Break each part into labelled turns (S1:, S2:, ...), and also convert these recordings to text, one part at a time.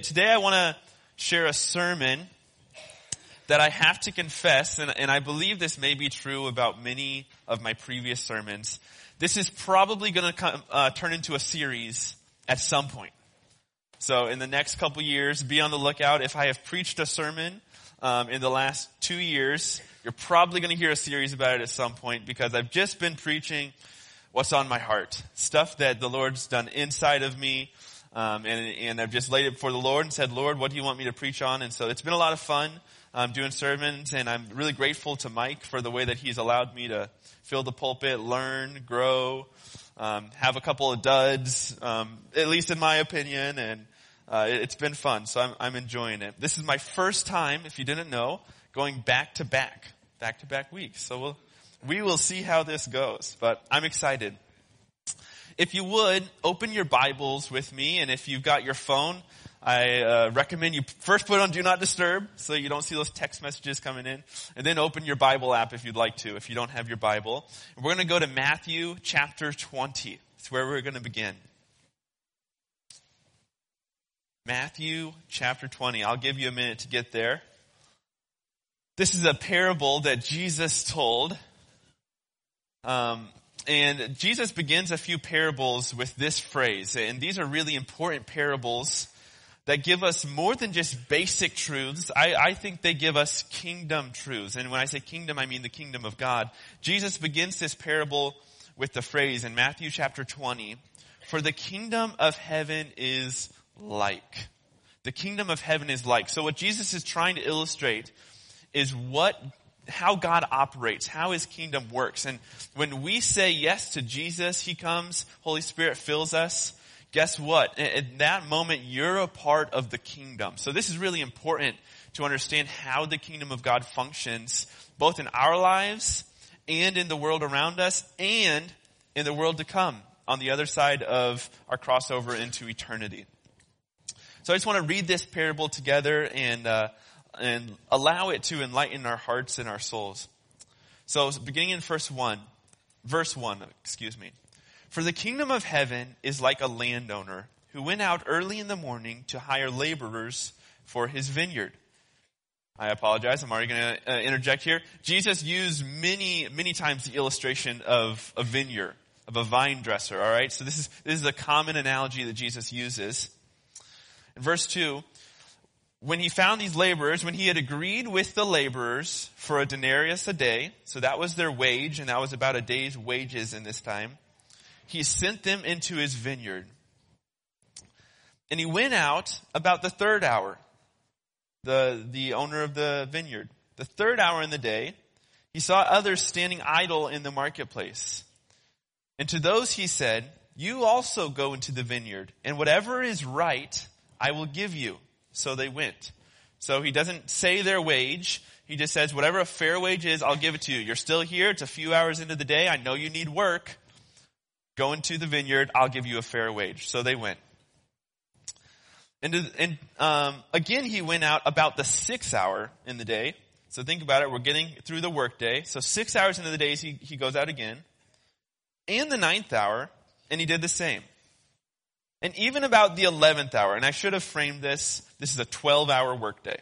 S1: Today I want to share a sermon that I have to confess, and, and, I believe this may be true about many of my previous sermons. This is probably going to uh, turn into a series at some point. So in the next couple years, be on the lookout. If I have preached a sermon um, in the last two years, you're probably going to hear a series about it at some point because I've just been preaching what's on my heart, stuff that the Lord's done inside of me um, and, and I've just laid it before the Lord and said, Lord, what do you want me to preach on? And so it's been a lot of fun um, doing sermons, and I'm really grateful to Mike for the way that he's allowed me to fill the pulpit, learn, grow, um, have a couple of duds, um, at least in my opinion, and uh, it's been fun. So I'm, I'm enjoying it. This is my first time, if you didn't know, going back to back, back to back weeks. So we'll, we will see how this goes, but I'm excited if you would, open your Bibles with me, and if you've got your phone, I uh, recommend you first put on Do Not Disturb so you don't see those text messages coming in, and then open your Bible app if you'd like to, if you don't have your Bible. And we're going to go to Matthew chapter 20. It's where we're going to begin. Matthew chapter 20. I'll give you a minute to get there. This is a parable that Jesus told. Um, and Jesus begins a few parables with this phrase. And these are really important parables that give us more than just basic truths. I, I, think they give us kingdom truths. And when I say kingdom, I mean the kingdom of God. Jesus begins this parable with the phrase in Matthew chapter 20, for the kingdom of heaven is like. The kingdom of heaven is like. So what Jesus is trying to illustrate is what how God operates, how his kingdom works. And when we say yes to Jesus, he comes, Holy Spirit fills us. Guess what? At that moment, you're a part of the kingdom. So this is really important to understand how the kingdom of God functions, both in our lives and in the world around us and in the world to come on the other side of our crossover into eternity. So I just want to read this parable together and, uh, and allow it to enlighten our hearts and our souls. So beginning in verse 1, verse 1, excuse me. For the kingdom of heaven is like a landowner who went out early in the morning to hire laborers for his vineyard. I apologize. I'm already going to uh, interject here. Jesus used many, many times the illustration of a vineyard, of a vine dresser. All right. So this is, this is a common analogy that Jesus uses. In verse 2, when he found these laborers, when he had agreed with the laborers for a denarius a day, so that was their wage, and that was about a day's wages in this time, he sent them into his vineyard. And he went out about the third hour, the, the owner of the vineyard. The third hour in the day, he saw others standing idle in the marketplace. And to those he said, You also go into the vineyard, and whatever is right, I will give you. So they went. So he doesn't say their wage. He just says, whatever a fair wage is, I'll give it to you. You're still here. It's a few hours into the day. I know you need work. Go into the vineyard. I'll give you a fair wage. So they went. And, and um, again, he went out about the sixth hour in the day. So think about it. We're getting through the workday. So six hours into the day, he, he goes out again. And the ninth hour, and he did the same. And even about the 11th hour, and I should have framed this, this is a 12 hour workday.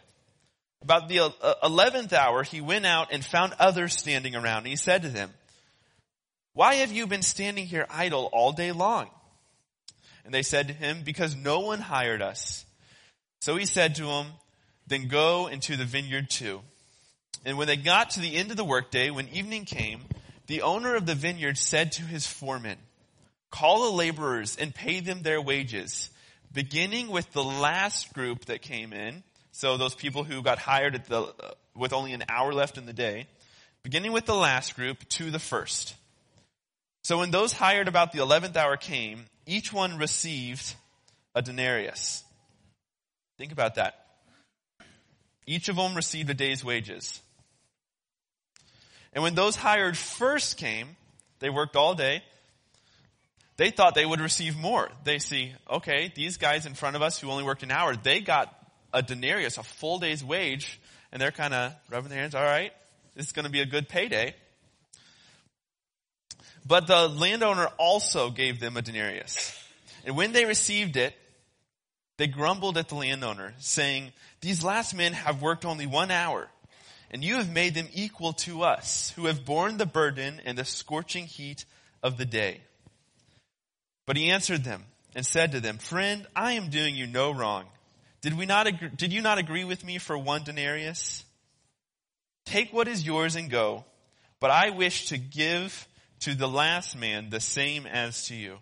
S1: About the 11th uh, hour, he went out and found others standing around. And he said to them, Why have you been standing here idle all day long? And they said to him, Because no one hired us. So he said to them, Then go into the vineyard too. And when they got to the end of the workday, when evening came, the owner of the vineyard said to his foreman, Call the laborers and pay them their wages, beginning with the last group that came in. So those people who got hired the, uh, with only an hour left in the day, beginning with the last group to the first. So when those hired about the 11th hour came, each one received a denarius. Think about that. Each of them received a day's wages. And when those hired first came, they worked all day. They thought they would receive more. They see, okay, these guys in front of us who only worked an hour, they got a denarius, a full day's wage, and they're kind of rubbing their hands, all right, this is going to be a good payday. But the landowner also gave them a denarius. And when they received it, They grumbled at the landowner, saying, These last men have worked only one hour, and you have made them equal to us, who have borne the burden and the scorching heat of the day. But he answered them and said to them, Friend, I am doing you no wrong. Did we not agree, did you not agree with me for one denarius? Take what is yours and go, but I wish to give to the last man the same as to you.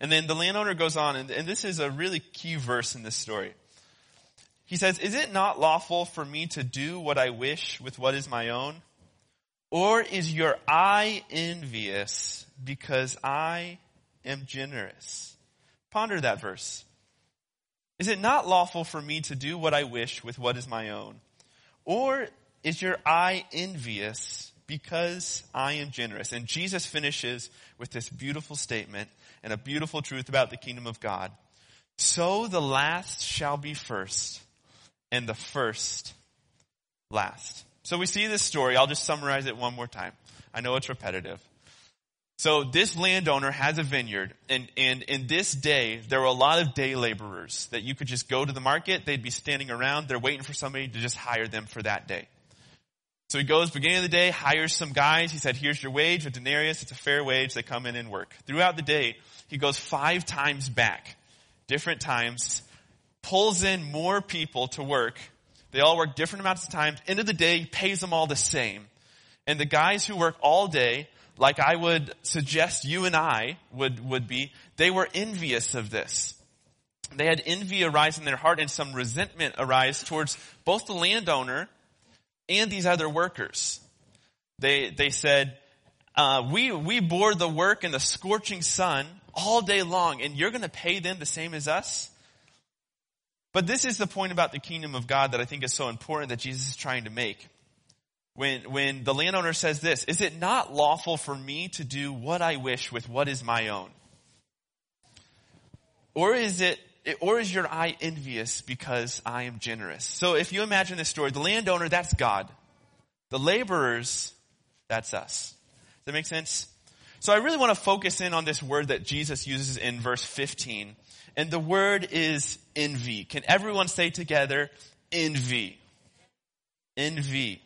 S1: And then the landowner goes on, and, and this is a really key verse in this story. He says, Is it not lawful for me to do what I wish with what is my own? Or is your eye envious because I am generous? Ponder that verse. Is it not lawful for me to do what I wish with what is my own? Or is your eye envious because I am generous? And Jesus finishes with this beautiful statement and a beautiful truth about the kingdom of God. So the last shall be first and the first last. So we see this story. I'll just summarize it one more time. I know it's repetitive. So this landowner has a vineyard and, and in this day, there were a lot of day laborers that you could just go to the market. They'd be standing around. They're waiting for somebody to just hire them for that day. So he goes beginning of the day, hires some guys. He said, here's your wage, a denarius. It's a fair wage. They come in and work. Throughout the day, he goes five times back, different times, pulls in more people to work. They all work different amounts of time. End of the day, he pays them all the same. And the guys who work all day like I would suggest you and I would, would be, they were envious of this. They had envy arise in their heart and some resentment arise towards both the landowner and these other workers. They, they said, uh, we, we bore the work in the scorching sun all day long and you're going to pay them the same as us? But this is the point about the kingdom of God that I think is so important that Jesus is trying to make when, when the landowner says this, is it not lawful for me to do what I wish with what is my own? Or is it, or is your eye envious because I am generous? So if you imagine this story, the landowner, that's God. The laborers, that's us. Does that make sense? So I really want to focus in on this word that Jesus uses in verse 15. And the word is envy. Can everyone say together, envy? Envy.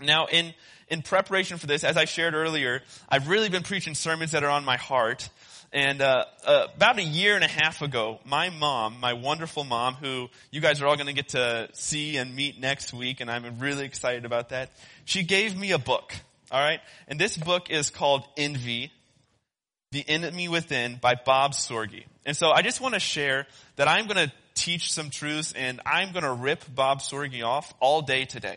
S1: Now, in, in preparation for this, as I shared earlier, I've really been preaching sermons that are on my heart. And uh, uh, about a year and a half ago, my mom, my wonderful mom, who you guys are all going to get to see and meet next week, and I'm really excited about that, she gave me a book. All right, and this book is called Envy: The Enemy Within by Bob Sorge. And so I just want to share that I'm going to teach some truths, and I'm going to rip Bob Sorge off all day today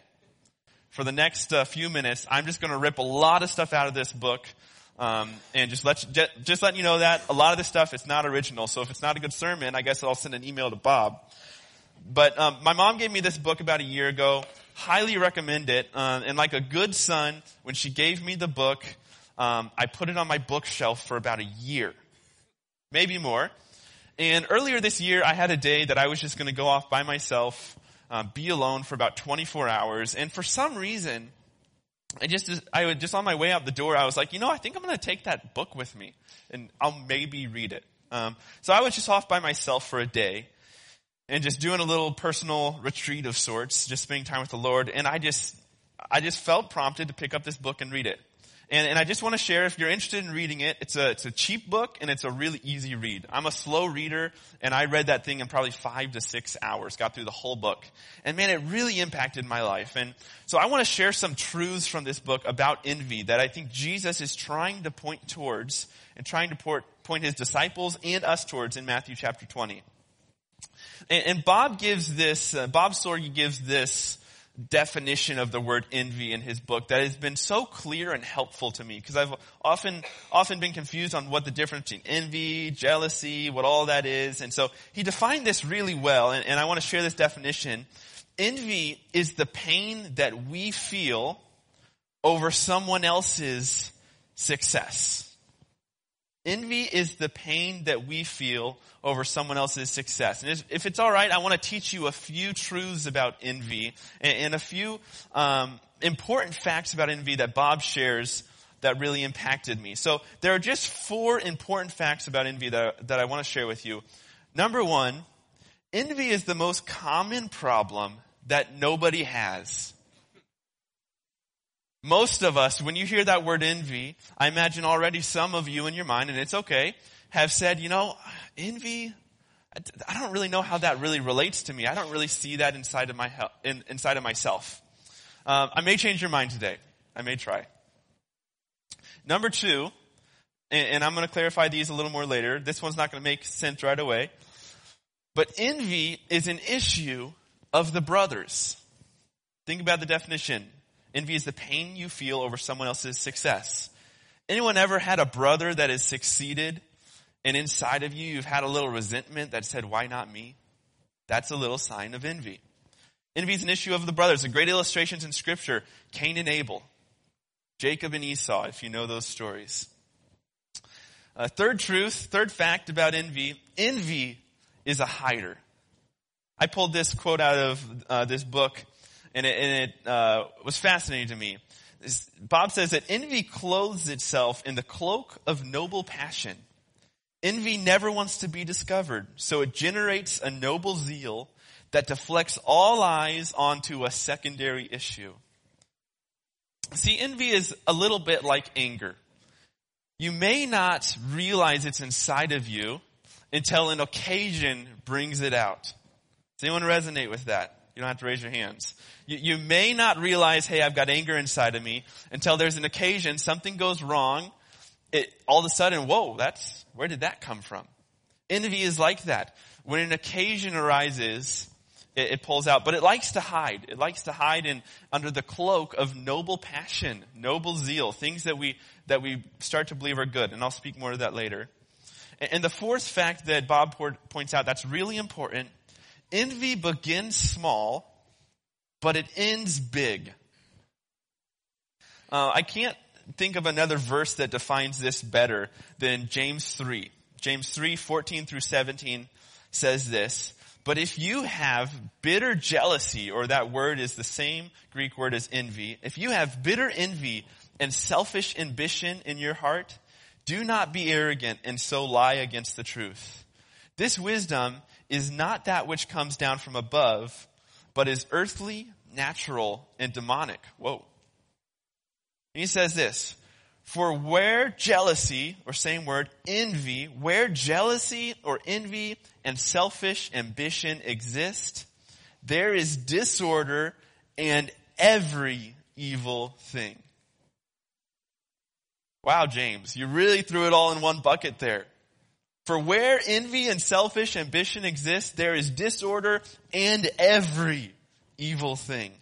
S1: for the next uh, few minutes, I'm just going to rip a lot of stuff out of this book. Um, and just let you, just letting you know that a lot of this stuff is not original. So if it's not a good sermon, I guess I'll send an email to Bob. But um, my mom gave me this book about a year ago. Highly recommend it. Uh, and like a good son, when she gave me the book, um, I put it on my bookshelf for about a year, maybe more. And earlier this year, I had a day that I was just going to go off by myself um, be alone for about 24 hours. And for some reason, I just, I would just on my way out the door, I was like, you know, I think I'm going to take that book with me and I'll maybe read it. Um, so I was just off by myself for a day and just doing a little personal retreat of sorts, just spending time with the Lord. And I just, I just felt prompted to pick up this book and read it. And, and I just want to share, if you're interested in reading it, it's a, it's a cheap book and it's a really easy read. I'm a slow reader and I read that thing in probably five to six hours, got through the whole book. And man, it really impacted my life. And so I want to share some truths from this book about envy that I think Jesus is trying to point towards and trying to point, point his disciples and us towards in Matthew chapter 20. And, and Bob gives this, uh, Bob Sorge gives this definition of the word envy in his book that has been so clear and helpful to me because I've often, often been confused on what the difference between envy, jealousy, what all that is. And so he defined this really well and, and I want to share this definition. Envy is the pain that we feel over someone else's success. Envy is the pain that we feel over someone else's success. And if it's all right, I want to teach you a few truths about envy and, a few um, important facts about envy that Bob shares that really impacted me. So there are just four important facts about envy that, that I want to share with you. Number one, envy is the most common problem that nobody has. Most of us, when you hear that word envy, I imagine already some of you in your mind, and it's okay, have said, you know, envy, I don't really know how that really relates to me. I don't really see that inside of my in, inside of myself. Um, I may change your mind today. I may try. Number two, and, and I'm going to clarify these a little more later. This one's not going to make sense right away. But envy is an issue of the brothers. Think about the definition. Envy is the pain you feel over someone else's success. Anyone ever had a brother that has succeeded and inside of you, you've had a little resentment that said, why not me? That's a little sign of envy. Envy is an issue of the brothers. The great illustrations in scripture, Cain and Abel, Jacob and Esau, if you know those stories. Uh, third truth, third fact about envy, envy is a hider. I pulled this quote out of uh, this book and it, and it uh, was fascinating to me. Bob says that envy clothes itself in the cloak of noble passion Envy never wants to be discovered, so it generates a noble zeal that deflects all eyes onto a secondary issue. See, envy is a little bit like anger. You may not realize it's inside of you until an occasion brings it out. Does anyone resonate with that? You don't have to raise your hands. You, you may not realize, hey, I've got anger inside of me until there's an occasion, something goes wrong, it, all of a sudden, whoa, that's, where did that come from? Envy is like that. When an occasion arises, it, it, pulls out, but it likes to hide. It likes to hide in, under the cloak of noble passion, noble zeal, things that we, that we start to believe are good. And I'll speak more to that later. And, the fourth fact that Bob points out that's really important, envy begins small, but it ends big. Uh, I can't think of another verse that defines this better than James 3. James 3, 14 through 17 says this, but if you have bitter jealousy, or that word is the same Greek word as envy, if you have bitter envy and selfish ambition in your heart, do not be arrogant and so lie against the truth. This wisdom is not that which comes down from above, but is earthly, natural, and demonic. Whoa. And he says this, for where jealousy, or same word, envy, where jealousy or envy and selfish ambition exist, there is disorder and every evil thing. Wow, James, you really threw it all in one bucket there. For where envy and selfish ambition exist, there is disorder and every evil thing.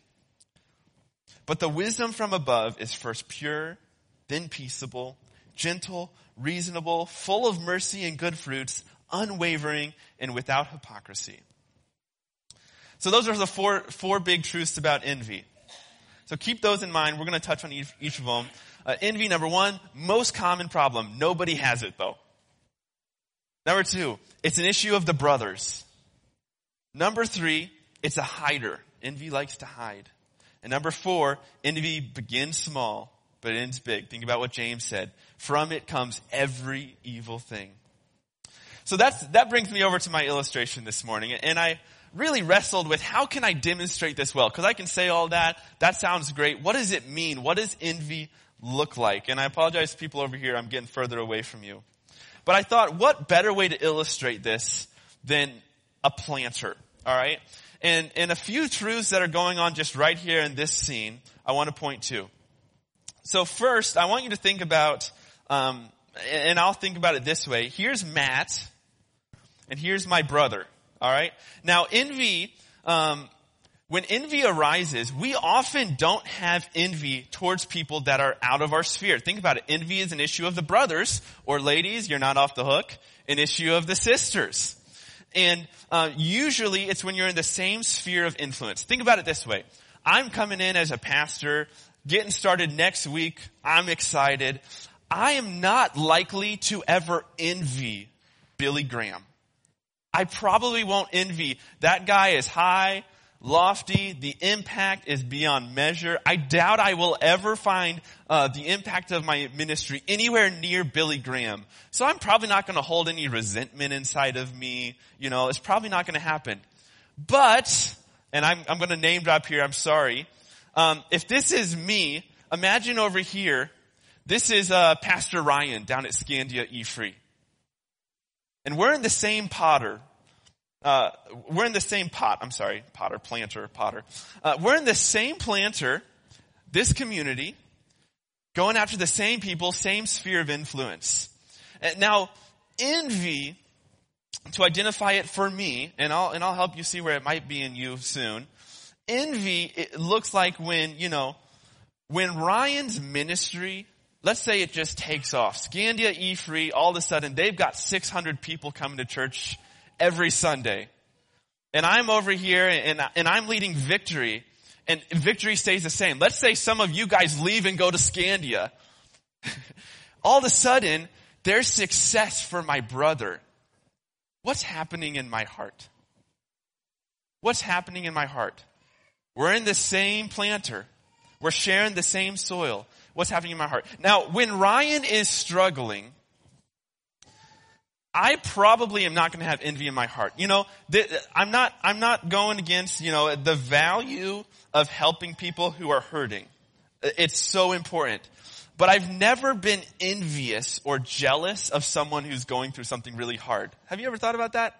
S1: But the wisdom from above is first pure, then peaceable, gentle, reasonable, full of mercy and good fruits, unwavering and without hypocrisy. So those are the four, four big truths about envy. So keep those in mind. We're going to touch on each, each of them. Uh, envy, number one, most common problem. Nobody has it though. Number two, it's an issue of the brothers. Number three, it's a hider. Envy likes to hide. And number four, envy begins small, but it ends big. Think about what James said. From it comes every evil thing. So that's, that brings me over to my illustration this morning. And I really wrestled with how can I demonstrate this well? Cause I can say all that. That sounds great. What does it mean? What does envy look like? And I apologize to people over here. I'm getting further away from you. But I thought, what better way to illustrate this than a planter? All right. And, and a few truths that are going on just right here in this scene, I want to point to. So first, I want you to think about, um, and I'll think about it this way. Here's Matt, and here's my brother. All right. Now, envy, um, when envy arises, we often don't have envy towards people that are out of our sphere. Think about it. Envy is an issue of the brothers, or ladies, you're not off the hook, an issue of the sisters. And uh, usually it's when you're in the same sphere of influence. Think about it this way. I'm coming in as a pastor, getting started next week. I'm excited. I am not likely to ever envy Billy Graham. I probably won't envy. That guy is high, lofty. The impact is beyond measure. I doubt I will ever find uh, the impact of my ministry anywhere near Billy Graham. So I'm probably not going to hold any resentment inside of me. You know, it's probably not going to happen. But, and I'm, I'm going to name drop here. I'm sorry. Um, if this is me, imagine over here. This is uh, Pastor Ryan down at Scandia E Free. And we're in the same potter uh, we're in the same pot. I'm sorry, potter, planter, potter. Uh, we're in the same planter, this community, going after the same people, same sphere of influence. And now, envy, to identify it for me, and I'll and I'll help you see where it might be in you soon. Envy, it looks like when you know, when Ryan's ministry let's say it just takes off. Scandia E Free, all of a sudden they've got 600 people coming to church every Sunday. And I'm over here and, and I'm leading victory and victory stays the same. Let's say some of you guys leave and go to Scandia. All of a sudden, there's success for my brother. What's happening in my heart? What's happening in my heart? We're in the same planter. We're sharing the same soil. What's happening in my heart? Now, when Ryan is struggling, I probably am not going to have envy in my heart. You know, I'm not, I'm not going against, you know, the value of helping people who are hurting. It's so important. But I've never been envious or jealous of someone who's going through something really hard. Have you ever thought about that?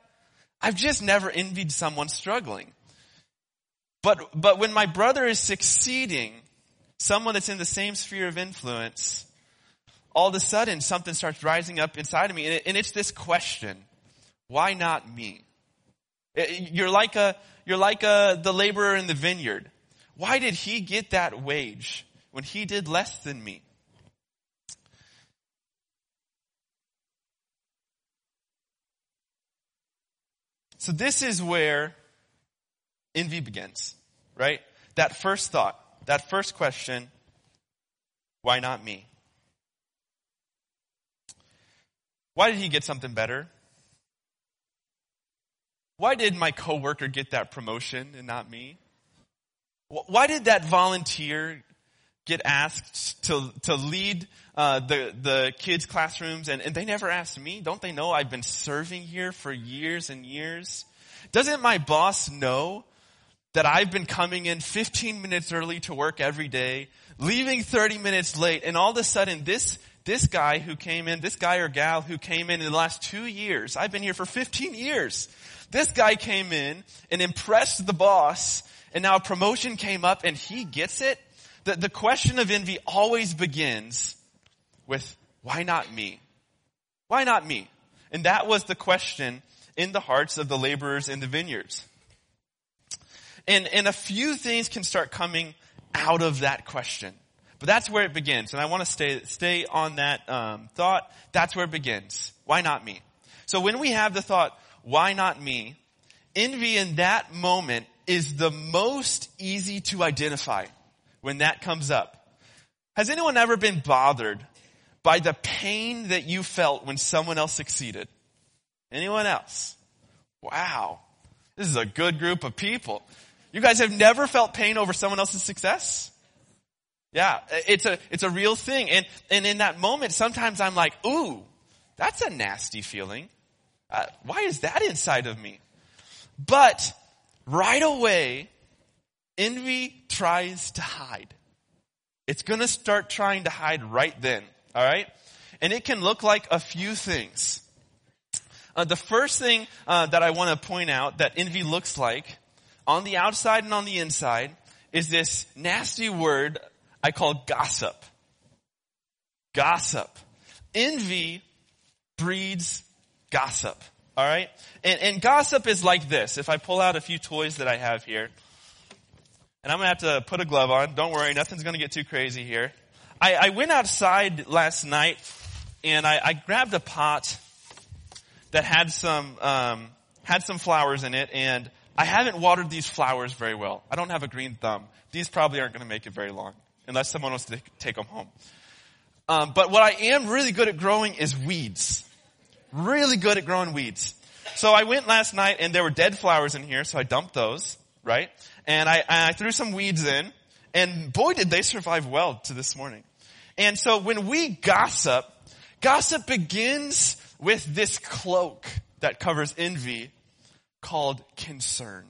S1: I've just never envied someone struggling. But, but when my brother is succeeding, someone that's in the same sphere of influence, all of a sudden something starts rising up inside of me. And, it, and it's this question, why not me? It, you're like a, you're like a, the laborer in the vineyard. Why did he get that wage when he did less than me? So this is where envy begins, right? That first thought, that first question, why not me? Why did he get something better? Why did my coworker get that promotion and not me? Why did that volunteer get asked to, to lead uh, the, the kids' classrooms and, and they never asked me? Don't they know I've been serving here for years and years? Doesn't my boss know that I've been coming in 15 minutes early to work every day, leaving 30 minutes late, and all of a sudden this this guy who came in, this guy or gal who came in in the last two years, I've been here for 15 years. This guy came in and impressed the boss and now a promotion came up and he gets it. The, the question of envy always begins with, why not me? Why not me? And that was the question in the hearts of the laborers in the vineyards. And, and a few things can start coming out of that question. But that's where it begins. And I want to stay, stay on that um, thought. That's where it begins. Why not me? So when we have the thought, why not me? Envy in that moment is the most easy to identify when that comes up. Has anyone ever been bothered by the pain that you felt when someone else succeeded? Anyone else? Wow. This is a good group of people. You guys have never felt pain over someone else's success? Yeah, it's a, it's a real thing. And, and in that moment, sometimes I'm like, ooh, that's a nasty feeling. Uh, why is that inside of me? But right away, envy tries to hide. It's gonna start trying to hide right then. Alright? And it can look like a few things. Uh, the first thing uh, that I want to point out that envy looks like on the outside and on the inside is this nasty word I call gossip. Gossip. Envy breeds gossip. All right? And, and gossip is like this. If I pull out a few toys that I have here, and I'm going to have to put a glove on. Don't worry, nothing's going to get too crazy here. I, I went outside last night and I, I grabbed a pot that had some um, had some flowers in it, and I haven't watered these flowers very well. I don't have a green thumb. These probably aren't going to make it very long unless someone wants to take them home. Um, but what I am really good at growing is weeds. Really good at growing weeds. So I went last night and there were dead flowers in here, so I dumped those. right? And I, I threw some weeds in, and boy did they survive well to this morning. And so when we gossip, gossip begins with this cloak that covers envy called concern.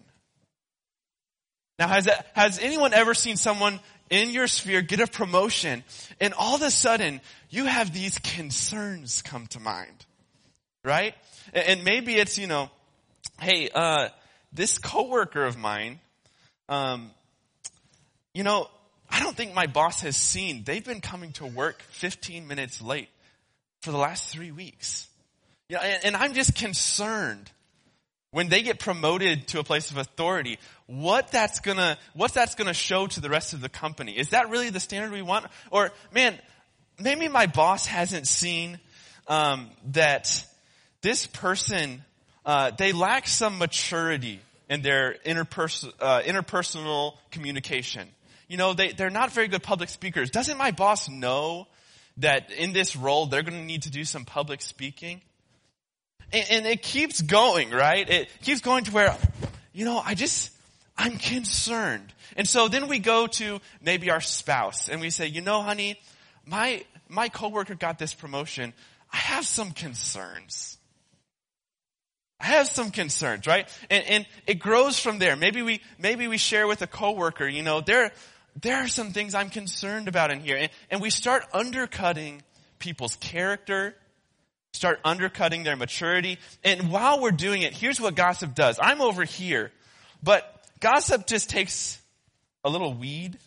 S1: Now has that, has anyone ever seen someone in your sphere get a promotion and all of a sudden you have these concerns come to mind? Right? And maybe it's, you know, hey, uh, this coworker of mine, um, you know, I don't think my boss has seen, they've been coming to work 15 minutes late for the last three weeks. Yeah, and, and I'm just concerned when they get promoted to a place of authority, what that's gonna, what that's gonna show to the rest of the company. Is that really the standard we want? Or, man, maybe my boss hasn't seen, um, that this person, uh, they lack some maturity in their interpers- uh, interpersonal communication. You know, they, they're not very good public speakers. Doesn't my boss know that in this role they're going to need to do some public speaking? And, and it keeps going, right? It keeps going to where, you know, I just, I'm concerned. And so then we go to maybe our spouse and we say, you know, honey, my, my coworker got this promotion. I have some concerns. I have some concerns, right? And, and it grows from there. Maybe we, maybe we share with a coworker, you know, there, there are some things I'm concerned about in here. And, and we start undercutting people's character, start undercutting their maturity. And while we're doing it, here's what gossip does. I'm over here, but gossip just takes a little weed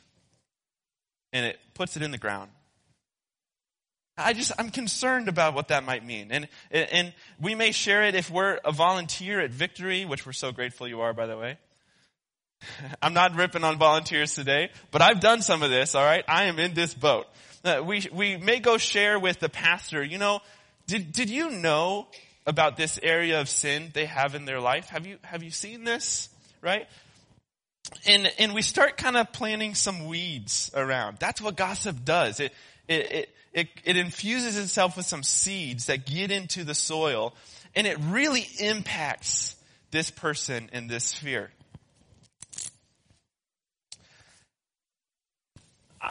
S1: and it puts it in the ground. I just, I'm concerned about what that might mean. And, and we may share it if we're a volunteer at Victory, which we're so grateful you are, by the way. I'm not ripping on volunteers today, but I've done some of this, alright? I am in this boat. Uh, we, we may go share with the pastor, you know, did, did you know about this area of sin they have in their life? Have you, have you seen this? Right? And, and we start kind of planting some weeds around. That's what gossip does. It, it, it, it, infuses itself with some seeds that get into the soil and it really impacts this person in this sphere.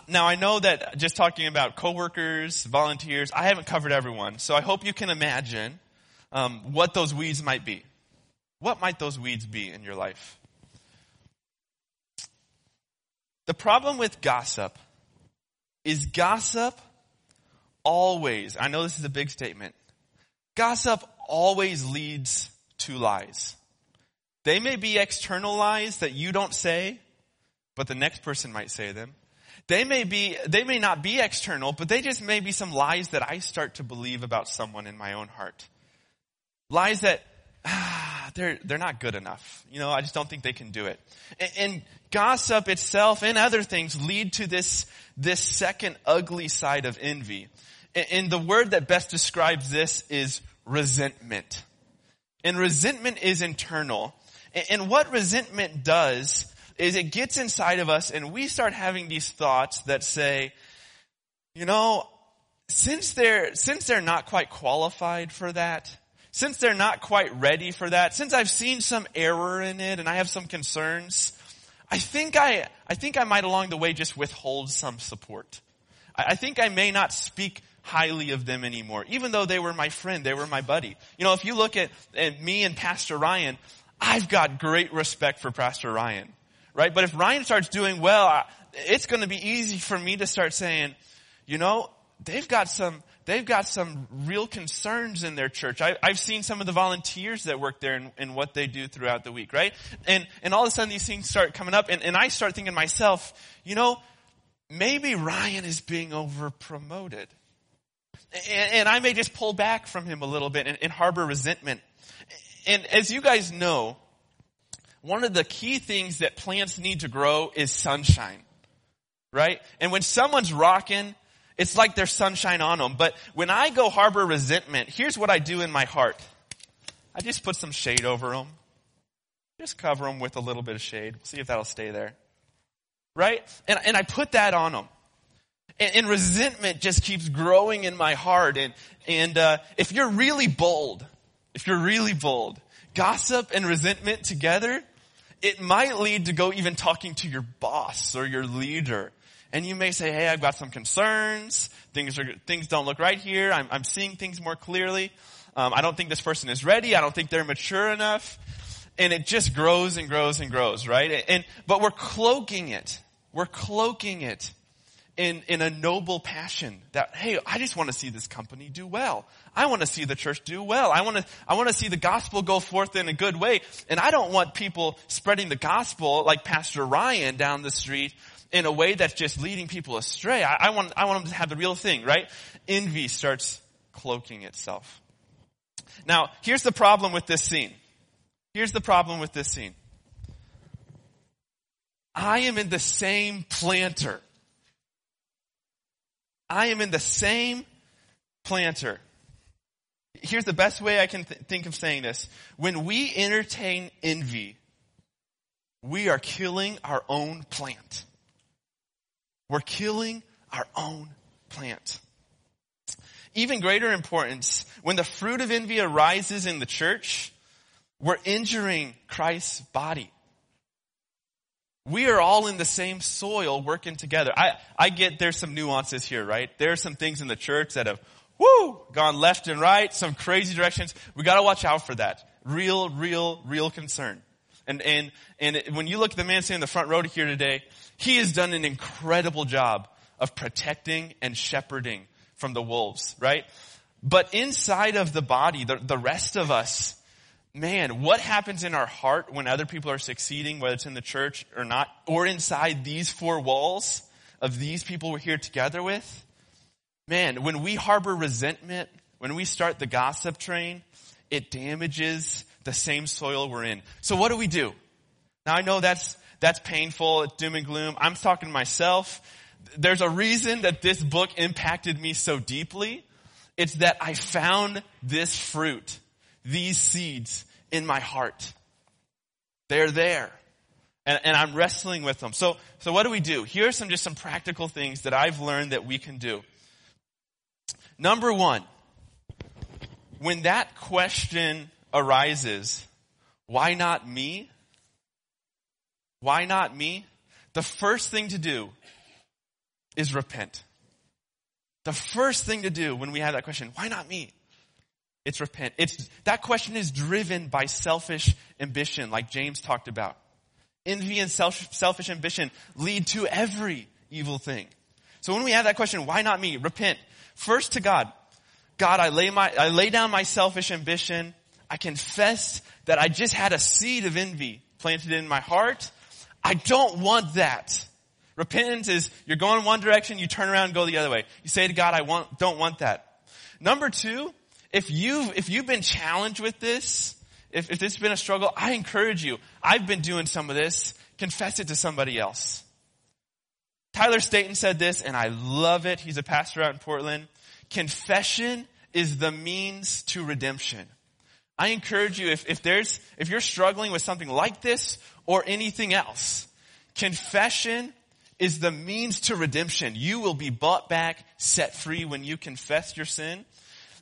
S1: Now I know that just talking about coworkers, volunteers, I haven't covered everyone. So I hope you can imagine um, what those weeds might be. What might those weeds be in your life? The problem with gossip is gossip always, I know this is a big statement, gossip always leads to lies. They may be external lies that you don't say, but the next person might say them. They may be, they may not be external, but they just may be some lies that I start to believe about someone in my own heart. Lies that, ah, they're, they're not good enough. You know, I just don't think they can do it. And, and gossip itself and other things lead to this, this second ugly side of envy. And, and the word that best describes this is resentment. And resentment is internal. And, and what resentment does is it gets inside of us and we start having these thoughts that say, you know, since they're, since they're not quite qualified for that, since they're not quite ready for that, since I've seen some error in it and I have some concerns, I think I, I think I might along the way just withhold some support. I, I think I may not speak highly of them anymore, even though they were my friend, they were my buddy. You know, if you look at, at me and Pastor Ryan, I've got great respect for Pastor Ryan right? But if Ryan starts doing well, it's going to be easy for me to start saying, you know, they've got some, they've got some real concerns in their church. I, have seen some of the volunteers that work there and, and, what they do throughout the week, right? And, and all of a sudden these things start coming up and, and I start thinking to myself, you know, maybe Ryan is being over promoted. And, and, I may just pull back from him a little bit and, and harbor resentment. And as you guys know, one of the key things that plants need to grow is sunshine. Right? And when someone's rocking, it's like there's sunshine on them. But when I go harbor resentment, here's what I do in my heart. I just put some shade over them. Just cover them with a little bit of shade. See if that'll stay there. Right? And, and I put that on them. And, and resentment just keeps growing in my heart. And, and, uh, if you're really bold, if you're really bold, gossip and resentment together, It might lead to go even talking to your boss or your leader. And you may say, hey, I've got some concerns. Things are, things don't look right here. I'm, I'm seeing things more clearly. Um, I don't think this person is ready. I don't think they're mature enough. And it just grows and grows and grows, right? And, but we're cloaking it. We're cloaking it in, in a noble passion that, hey, I just want to see this company do well. I want to see the church do well. I want to, I want to see the gospel go forth in a good way. And I don't want people spreading the gospel like Pastor Ryan down the street in a way that's just leading people astray. I, I want, I want them to have the real thing, right? Envy starts cloaking itself. Now, here's the problem with this scene. Here's the problem with this scene. I am in the same planter. I am in the same planter. Here's the best way I can th- think of saying this. When we entertain envy, we are killing our own plant. We're killing our own plant. Even greater importance, when the fruit of envy arises in the church, we're injuring Christ's body. We are all in the same soil working together. I, I get there's some nuances here, right? There are some things in the church that have, whoo, gone left and right, some crazy directions. We gotta watch out for that. Real, real, real concern. And, and, and when you look at the man sitting in the front row here today, he has done an incredible job of protecting and shepherding from the wolves, right? But inside of the body, the, the rest of us, man, what happens in our heart when other people are succeeding, whether it's in the church or not, or inside these four walls of these people we're here together with? Man, when we harbor resentment, when we start the gossip train, it damages the same soil we're in. So what do we do? Now I know that's, that's painful, doom and gloom. I'm talking to myself. There's a reason that this book impacted me so deeply. It's that I found this fruit, these seeds in my heart. They're there. And, and, I'm wrestling with them. So, so what do we do? Here are some, just some practical things that I've learned that we can do. Number one, when that question arises, why not me? Why not me? The first thing to do is repent. The first thing to do when we have that question, why not me? It's repent. It's, that question is driven by selfish ambition, like James talked about. Envy and self, selfish ambition lead to every evil thing. So when we have that question, why not me? Repent. First to God. God, I lay my, I lay down my selfish ambition. I confess that I just had a seed of envy planted in my heart. I don't want that. Repentance is you're going one direction, you turn around and go the other way. You say to God, I want, don't want that. Number two, if you've, if you've been challenged with this, if, if this has been a struggle, I encourage you. I've been doing some of this. Confess it to somebody else. Tyler Staton said this, and I love it. He's a pastor out in Portland. Confession is the means to redemption. I encourage you, if, if there's, if you're struggling with something like this or anything else, confession is the means to redemption. You will be bought back, set free when you confess your sin.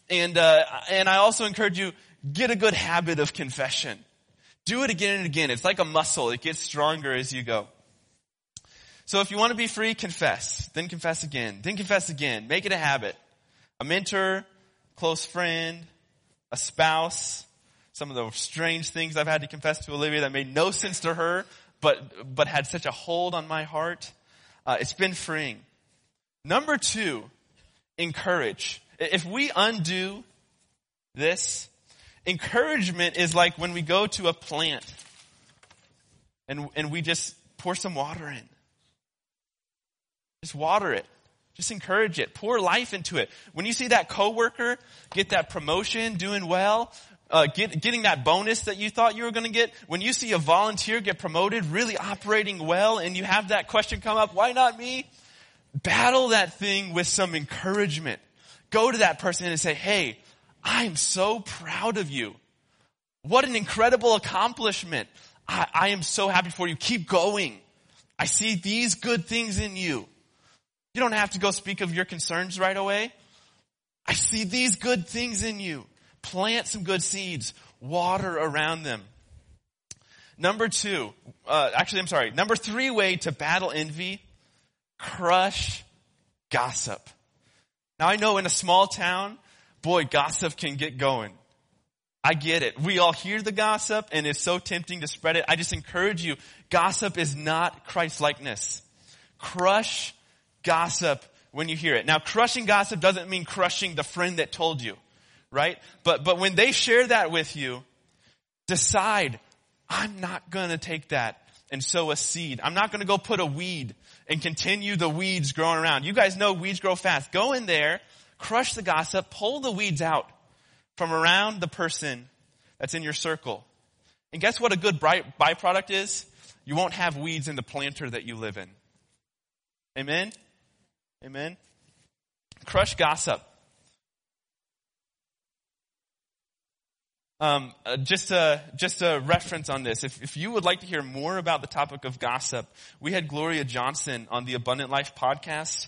S1: And, uh, and I also encourage you, get a good habit of confession. Do it again and again. It's like a muscle. It gets stronger as you go. So if you want to be free, confess. Then confess again. Then confess again. Make it a habit. A mentor, close friend, a spouse, some of the strange things I've had to confess to Olivia that made no sense to her, but, but had such a hold on my heart. Uh, it's been freeing. Number two, encourage. If we undo this, encouragement is like when we go to a plant and, and we just pour some water in. Just water it. Just encourage it. Pour life into it. When you see that coworker get that promotion, doing well, uh, get, getting that bonus that you thought you were going to get, when you see a volunteer get promoted, really operating well, and you have that question come up, why not me? Battle that thing with some encouragement. Go to that person and say, hey, I'm so proud of you. What an incredible accomplishment. I, I am so happy for you. Keep going. I see these good things in you. You don't have to go speak of your concerns right away. I see these good things in you. Plant some good seeds. Water around them. Number two, uh, actually, I'm sorry. Number three way to battle envy, crush gossip. Now I know in a small town, boy, gossip can get going. I get it. We all hear the gossip and it's so tempting to spread it. I just encourage you, gossip is not Christ likeness. Crush gossip when you hear it. Now crushing gossip doesn't mean crushing the friend that told you, right? But, but when they share that with you, decide, I'm not gonna take that and sow a seed. I'm not gonna go put a weed and continue the weeds growing around. You guys know weeds grow fast. Go in there, crush the gossip, pull the weeds out from around the person that's in your circle. And guess what a good byproduct is? You won't have weeds in the planter that you live in. Amen? Amen? Crush gossip. Um, uh, just a just a reference on this. If if you would like to hear more about the topic of gossip, we had Gloria Johnson on the Abundant Life podcast.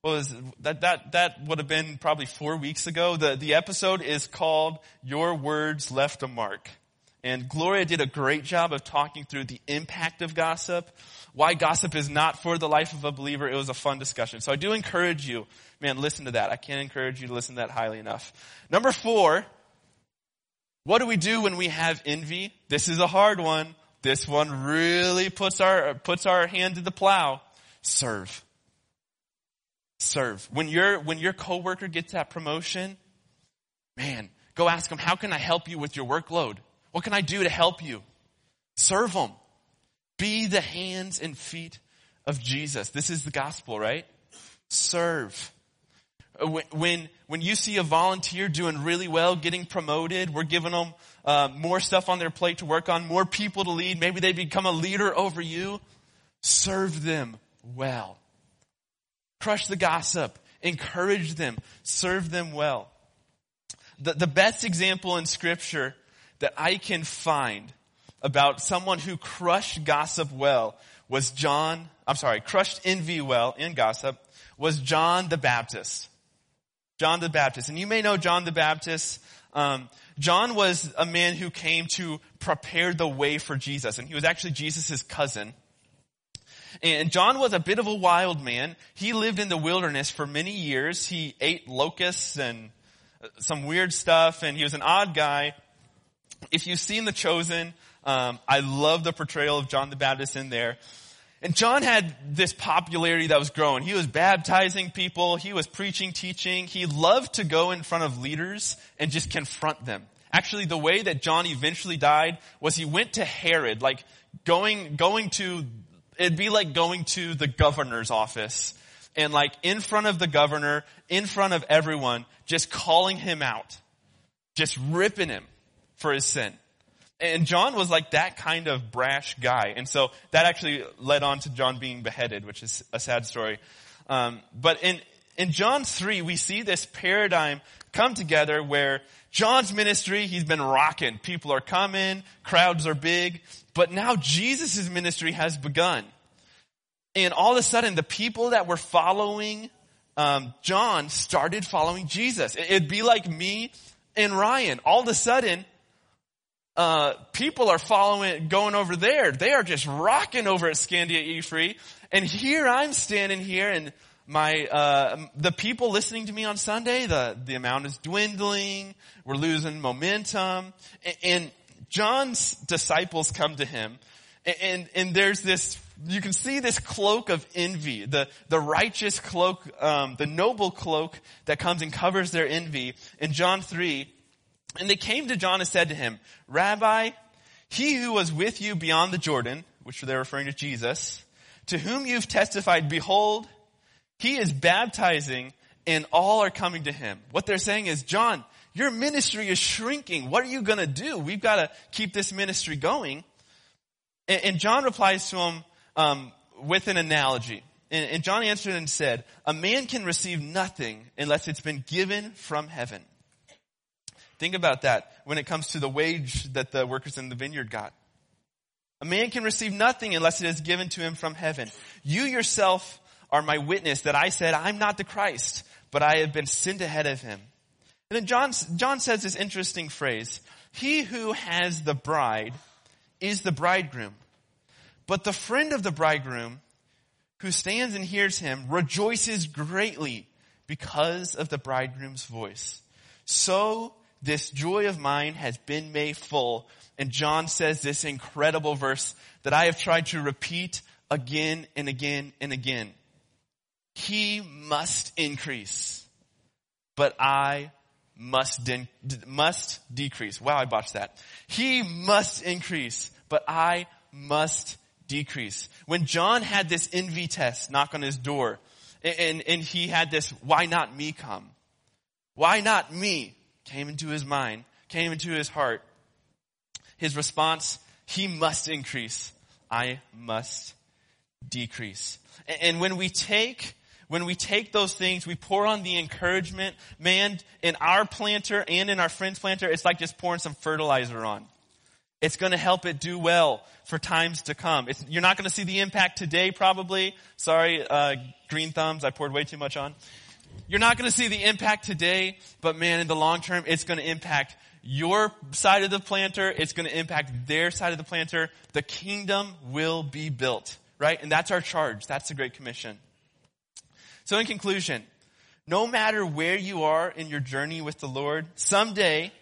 S1: What was that that that would have been probably four weeks ago. The the episode is called "Your Words Left a Mark," and Gloria did a great job of talking through the impact of gossip, why gossip is not for the life of a believer. It was a fun discussion. So I do encourage you, man, listen to that. I can't encourage you to listen to that highly enough. Number four what do we do when we have envy? This is a hard one. This one really puts our, puts our hand to the plow. Serve. Serve. When your, when your coworker gets that promotion, man, go ask them, how can I help you with your workload? What can I do to help you? Serve them. Be the hands and feet of Jesus. This is the gospel, right? Serve. When, when you see a volunteer doing really well, getting promoted, we're giving them uh, more stuff on their plate to work on, more people to lead. Maybe they become a leader over you. Serve them well. Crush the gossip. Encourage them. Serve them well. The, the best example in scripture that I can find about someone who crushed gossip well was John, I'm sorry, crushed envy well in gossip was John the Baptist. John the Baptist. And you may know John the Baptist. Um, John was a man who came to prepare the way for Jesus, and he was actually Jesus' cousin. And John was a bit of a wild man. He lived in the wilderness for many years. He ate locusts and some weird stuff, and he was an odd guy. If you've seen The Chosen, um, I love the portrayal of John the Baptist in there. And John had this popularity that was growing. He was baptizing people. He was preaching, teaching. He loved to go in front of leaders and just confront them. Actually, the way that John eventually died was he went to Herod, like going, going to, it'd be like going to the governor's office and like in front of the governor, in front of everyone, just calling him out. Just ripping him for his sin. And John was like that kind of brash guy. And so that actually led on to John being beheaded, which is a sad story. Um, but in, in John 3, we see this paradigm come together where John's ministry, he's been rocking. People are coming, crowds are big, but now Jesus' ministry has begun. And all of a sudden, the people that were following um, John started following Jesus. It'd be like me and Ryan. All of a sudden, uh, people are following, going over there. They are just rocking over at Scandia E Free. And here I'm standing here and my, uh, the people listening to me on Sunday, the, the amount is dwindling. We're losing momentum. And, and John's disciples come to him and, and there's this, you can see this cloak of envy, the, the righteous cloak, um, the noble cloak that comes and covers their envy. In John 3, and they came to John and said to him, Rabbi, he who was with you beyond the Jordan, which they're referring to Jesus, to whom you've testified, behold, he is baptizing and all are coming to him. What they're saying is, John, your ministry is shrinking. What are you going to do? We've got to keep this ministry going. And, and John replies to him um, with an analogy. And, and John answered and said, a man can receive nothing unless it's been given from heaven. Think about that when it comes to the wage that the workers in the vineyard got. A man can receive nothing unless it is given to him from heaven. You yourself are my witness that I said, I'm not the Christ, but I have been sent ahead of him. And then John, John says this interesting phrase, he who has the bride is the bridegroom. But the friend of the bridegroom who stands and hears him rejoices greatly because of the bridegroom's voice. So this joy of mine has been made full. And John says this incredible verse that I have tried to repeat again and again and again. He must increase, but I must, de- must decrease. Wow, I botched that. He must increase, but I must decrease. When John had this envy test knock on his door, and, and he had this, why not me come? Why not me? Came into his mind, came into his heart. His response, he must increase. I must decrease. And when we take when we take those things, we pour on the encouragement, man, in our planter and in our friend's planter, it's like just pouring some fertilizer on. It's going to help it do well for times to come. It's, you're not going to see the impact today, probably. Sorry, uh, green thumbs. I poured way too much on. You're not going to see the impact today, but man, in the long term, it's going to impact your side of the planter. It's going to impact their side of the planter. The kingdom will be built, right? And that's our charge. That's the Great Commission. So in conclusion, no matter where you are in your journey with the Lord, someday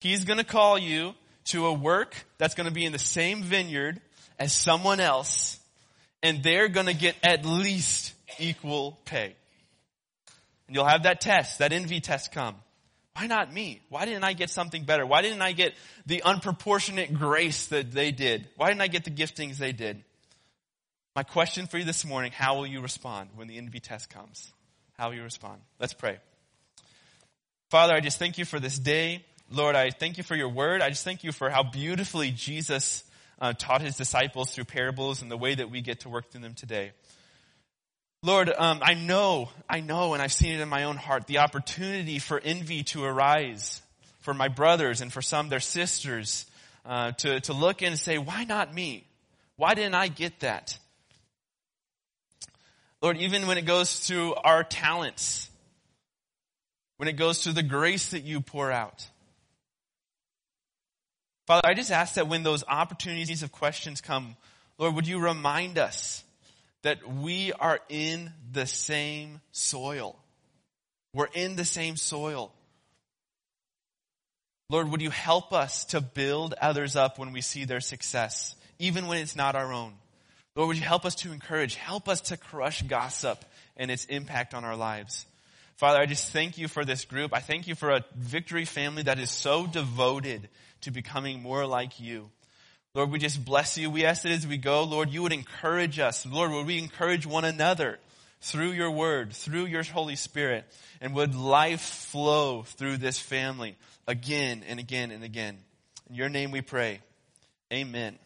S1: He's going to call you to a work that's going to be in the same vineyard as someone else, and they're going to get at least equal pay. And you'll have that test, that envy test come. Why not me? Why didn't I get something better? Why didn't I get the unproportionate grace that they did? Why didn't I get the giftings they did? My question for you this morning, how will you respond when the envy test comes? How will you respond? Let's pray. Father, I just thank you for this day. Lord, I thank you for your word. I just thank you for how beautifully Jesus uh, taught his disciples through parables and the way that we get to work through them today. Lord, um, I know, I know, and I've seen it in my own heart, the opportunity for envy to arise for my brothers and for some their sisters uh, to, to look and say, why not me? Why didn't I get that? Lord, even when it goes to our talents, when it goes to the grace that you pour out. Father, I just ask that when those opportunities of questions come, Lord, would you remind us that we are in the same soil? We're in the same soil. Lord, would you help us to build others up when we see their success, even when it's not our own? Lord, would you help us to encourage? Help us to crush gossip and its impact on our lives. Father, I just thank you for this group. I thank you for a victory family that is so devoted to becoming more like you. Lord, we just bless you. We ask that as we go, Lord, you would encourage us. Lord, would we encourage one another through your word, through your Holy Spirit, and would life flow through this family again and again and again. In your name we pray. Amen.